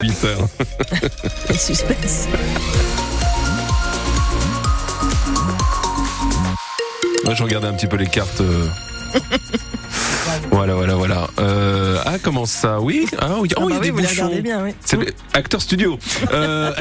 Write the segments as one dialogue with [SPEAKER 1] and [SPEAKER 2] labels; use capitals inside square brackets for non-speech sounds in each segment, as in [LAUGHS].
[SPEAKER 1] 8 heures. [LAUGHS]
[SPEAKER 2] Le suspense.
[SPEAKER 1] Moi, je regardais un petit peu les cartes. [LAUGHS] voilà, voilà, voilà. Euh, ah, comment ça? Oui Ah, oui,
[SPEAKER 2] Ah
[SPEAKER 1] oh, il y
[SPEAKER 2] bah
[SPEAKER 1] a
[SPEAKER 2] oui,
[SPEAKER 1] des
[SPEAKER 2] vous
[SPEAKER 1] bouchons.
[SPEAKER 2] bien, oui.
[SPEAKER 1] C'est acteur studio. Euh,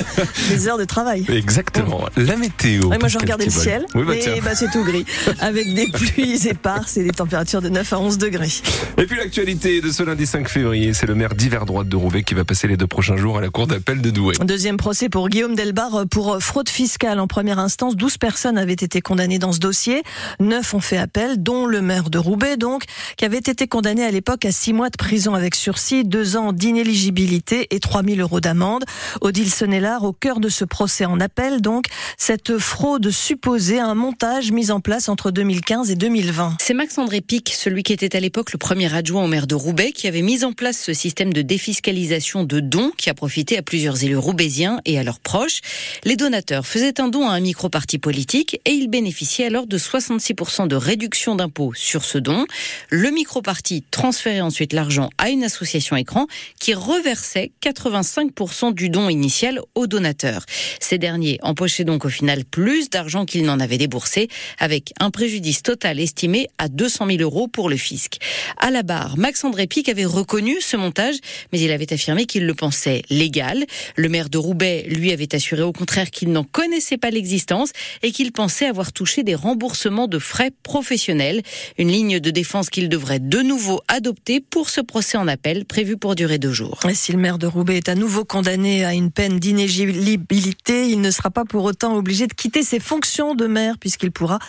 [SPEAKER 1] [LAUGHS]
[SPEAKER 2] Les heures de travail.
[SPEAKER 1] exactement. La météo.
[SPEAKER 2] Ouais, moi, je regardais le
[SPEAKER 1] Thibault.
[SPEAKER 2] ciel,
[SPEAKER 1] Oui, bah, tiens.
[SPEAKER 2] bah, c'est tout gris, avec des [LAUGHS] pluies éparses et des températures de 9 à 11 degrés.
[SPEAKER 1] Et puis l'actualité de ce lundi 5 février, c'est le maire d'hiver droite de Roubaix qui va passer les deux prochains jours à la cour d'appel de Douai.
[SPEAKER 2] Deuxième procès pour Guillaume Delbar pour fraude fiscale en première instance. 12 personnes avaient été condamnées dans ce dossier. 9 ont fait appel, dont le maire de Roubaix, donc, qui avait été condamné à l'époque à 6 mois de prison avec sursis, 2 ans d'inéligibilité et 3000 euros d'amende. Odile Sonnellard, au cœur de ce procès en appel, donc, cette fraude supposée, un montage mis en place entre 2015 et 2020.
[SPEAKER 3] C'est Max-André Pic, celui qui était à l'époque le premier adjoint au maire de Roubaix, qui avait mis en place ce système de défiscalisation de dons qui a profité à plusieurs élus roubaisiens et à leurs proches. Les donateurs faisaient un don à un micro-parti politique et ils bénéficiaient alors de 66% de réduction d'impôt sur ce don. Le micro-parti transférait ensuite l'argent à une association écran qui reversait 85% du don initial aux donateurs. Ces derniers empochaient donc au final plus d'argent qu'ils n'en avaient déboursé, avec un préjudice total estimé à 200 000 euros pour le fisc. À la barre, Max-André Pic avait reconnu ce montage, mais il avait affirmé qu'il le pensait légal. Le maire de Roubaix, lui, avait assuré au contraire qu'il n'en connaissait pas l'existence et qu'il pensait avoir touché des remboursements de frais professionnels. Une ligne de défense qu'il devrait de nouveau adopter pour ce procès en appel prévu pour durer deux jours.
[SPEAKER 2] Et si le maire de Roubaix est à nouveau condamné à une peine d'inéligibilité, il ne sera pas pour autant obligé de quitter ses fonctions de maire puisqu'il pourra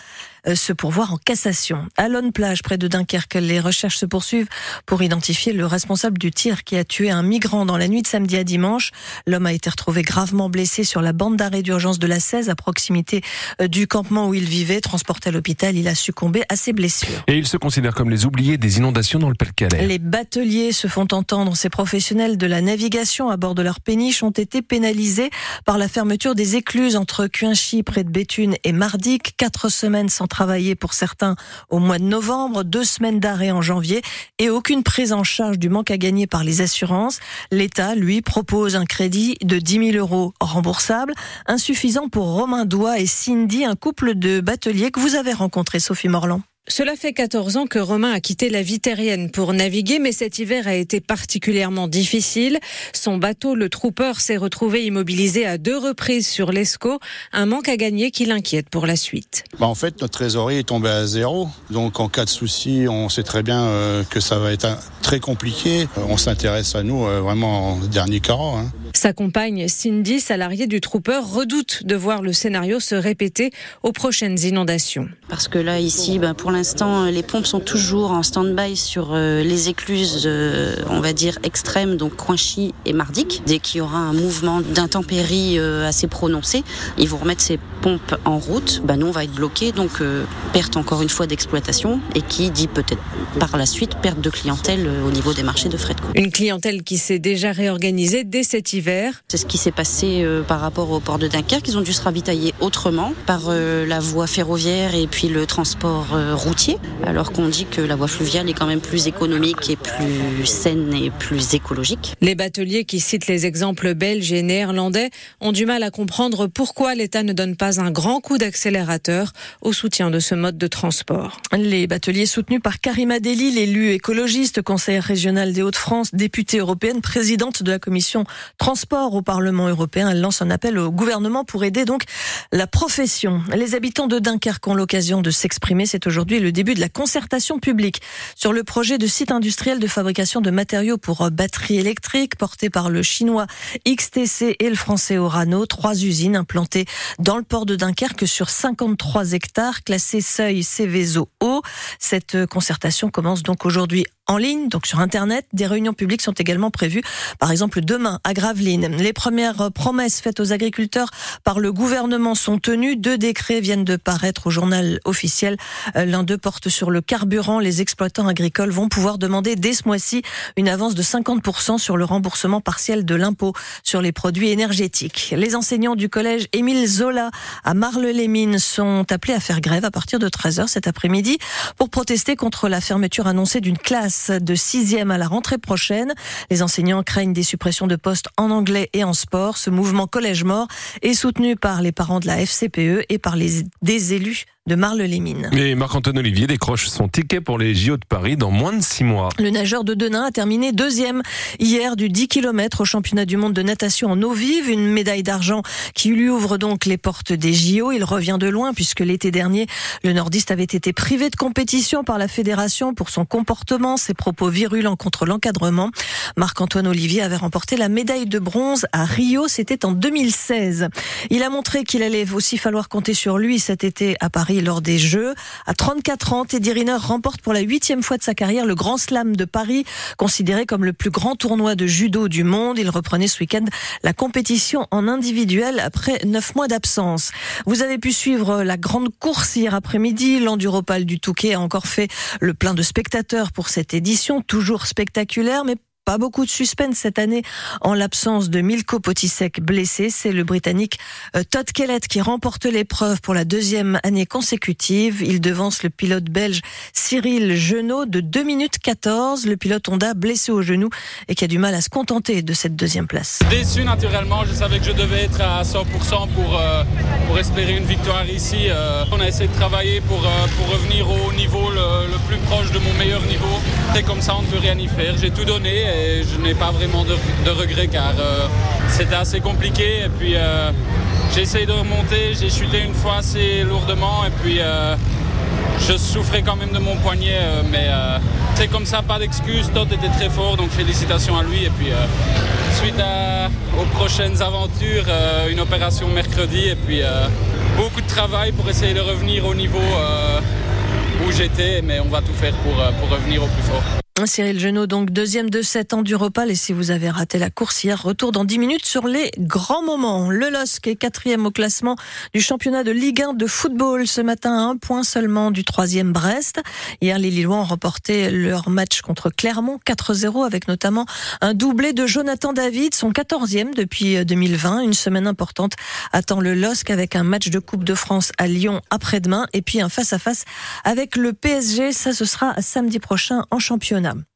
[SPEAKER 2] se pourvoir en cassation. À Lone Plage, près de Dunkerque, les recherches se poursuivent pour identifier le responsable du tir qui a tué un migrant dans la nuit de samedi à dimanche. L'homme a été retrouvé gravement blessé sur la bande d'arrêt d'urgence de la 16 à proximité euh, du campement où il vivait. Transporté à l'hôpital, il a succombé à ses blessures.
[SPEAKER 1] Et il se considère comme les oubliés des inondations dans le Pas-de-Calais.
[SPEAKER 2] Les bateliers se font entendre. Ces professionnels de la navigation à bord de leur péniche ont été pénalisés par la fermeture des écluses entre Cuinchy, près de Béthune, et Mardic. Quatre semaines sans travailler pour certains au mois de novembre, deux semaines d'arrêt en janvier et aucune prise en charge du manque à gagner par les assurances. L'État, lui, propose un crédit de 10 000 euros remboursable, insuffisant pour Romain Doigt et Cindy, un couple de bateliers que vous avez rencontré, Sophie Morland.
[SPEAKER 4] Cela fait 14 ans que Romain a quitté la vie terrienne pour naviguer, mais cet hiver a été particulièrement difficile. Son bateau, le Trooper, s'est retrouvé immobilisé à deux reprises sur l'Escaut, un manque à gagner qui l'inquiète pour la suite.
[SPEAKER 5] Bah, en fait, notre trésorerie est tombée à zéro. Donc, en cas de souci, on sait très bien euh, que ça va être très compliqué. Euh, On s'intéresse à nous euh, vraiment en dernier carreau.
[SPEAKER 4] Sa compagne Cindy, salariée du Trooper, redoute de voir le scénario se répéter aux prochaines inondations.
[SPEAKER 6] Parce que là, ici, ben, pour l'instant, les pompes sont toujours en stand-by sur euh, les écluses, euh, on va dire, extrêmes, donc Coinchy et Mardic. Dès qu'il y aura un mouvement d'intempéries euh, assez prononcé, ils vont remettre ces pompes en route. Ben, nous, on va être bloqués, donc euh, perte encore une fois d'exploitation et qui dit peut-être par la suite perte de clientèle euh, au niveau des marchés de frais de coût.
[SPEAKER 4] Une clientèle qui s'est déjà réorganisée dès cet hiver.
[SPEAKER 6] C'est ce qui s'est passé euh, par rapport au port de Dunkerque. Ils ont dû se ravitailler autrement par euh, la voie ferroviaire et puis le transport euh, routier, alors qu'on dit que la voie fluviale est quand même plus économique et plus saine et plus écologique.
[SPEAKER 4] Les bateliers qui citent les exemples belges et néerlandais ont du mal à comprendre pourquoi l'État ne donne pas un grand coup d'accélérateur au soutien de ce mode de transport.
[SPEAKER 2] Les bateliers soutenus par Karima Deli, l'élue écologiste, conseillère régionale des Hauts-de-France, députée européenne, présidente de la commission transport au Parlement européen. Elle lance un appel au gouvernement pour aider donc la profession. Les habitants de Dunkerque ont l'occasion de s'exprimer. C'est aujourd'hui le début de la concertation publique sur le projet de site industriel de fabrication de matériaux pour batteries électriques porté par le chinois XTC et le français Orano. Trois usines implantées dans le port de Dunkerque sur 53 hectares classés seuil Céveso haut. Cette concertation commence donc aujourd'hui en ligne, donc sur Internet. Des réunions publiques sont également prévues, par exemple demain à Gravelines. Les premières promesses faites aux agriculteurs par le gouvernement sont tenues. Deux décrets viennent de paraître au journal officiel. L'un l'un d'eux porte sur le carburant. Les exploitants agricoles vont pouvoir demander dès ce mois-ci une avance de 50% sur le remboursement partiel de l'impôt sur les produits énergétiques. Les enseignants du collège Émile Zola à Marle-les-Mines sont appelés à faire grève à partir de 13h cet après-midi pour protester contre la fermeture annoncée d'une classe de 6e à la rentrée prochaine. Les enseignants craignent des suppressions de postes en anglais et en sport. Ce mouvement collège mort est soutenu par les parents de la FCPE et par les, des élus de Marle-les-Mines.
[SPEAKER 1] Et Marc-Antoine Olivier décroche son ticket pour les JO de Paris dans moins de six mois.
[SPEAKER 2] Le nageur de Denain a terminé deuxième hier du 10 km au championnat du monde de natation en eau vive, une médaille d'argent qui lui ouvre donc les portes des JO. Il revient de loin puisque l'été dernier, le nordiste avait été privé de compétition par la fédération pour son comportement, ses propos virulents contre l'encadrement. Marc-Antoine Olivier avait remporté la médaille de bronze à Rio, c'était en 2016. Il a montré qu'il allait aussi falloir compter sur lui cet été à Paris lors des Jeux. À 34 ans, Teddy Riner remporte pour la huitième fois de sa carrière le Grand Slam de Paris, considéré comme le plus grand tournoi de judo du monde. Il reprenait ce week-end la compétition en individuel après neuf mois d'absence. Vous avez pu suivre la grande course hier après-midi. L'Enduropal du Touquet a encore fait le plein de spectateurs pour cette édition, toujours spectaculaire, mais pas beaucoup de suspense cette année en l'absence de Milko Potisek blessé. C'est le Britannique euh, Todd Kellett qui remporte l'épreuve pour la deuxième année consécutive. Il devance le pilote belge Cyril Genot de 2 minutes 14. Le pilote Honda blessé au genou et qui a du mal à se contenter de cette deuxième place.
[SPEAKER 7] Déçu naturellement, je savais que je devais être à 100% pour, euh, pour espérer une victoire ici. Euh, on a essayé de travailler pour, pour revenir au niveau le, plus proche de mon meilleur niveau. C'est comme ça, on ne peut rien y faire. J'ai tout donné je n'ai pas vraiment de, regrets car euh, c'était assez compliqué. Et puis euh, j'ai essayé de remonter, j'ai chuté une fois assez lourdement et puis euh, je souffrais quand même de mon poignet. mais c'est comme ça, pas d'excuses. Todd était très fort, donc félicitations à lui. Et puis suite aux prochaines aventures, une opération mercredi et puis beaucoup de travail pour essayer de revenir au niveau où j'étais, mais on va tout faire pour revenir au plus fort.
[SPEAKER 2] Cyril Genot, donc deuxième de 7 ans du repas. Et si vous avez raté la course hier, retour dans 10 minutes sur les grands moments. Le LOSC est quatrième au classement du championnat de Ligue 1 de football ce matin à un point seulement du troisième Brest. Hier, les Lillois ont remporté leur match contre Clermont 4-0 avec notamment un doublé de Jonathan David, son quatorzième depuis 2020. Une semaine importante attend le LOSC avec un match de Coupe de France à Lyon après-demain et puis un face-à-face -face avec le PSG. Ça, ce sera samedi prochain en championnat. them.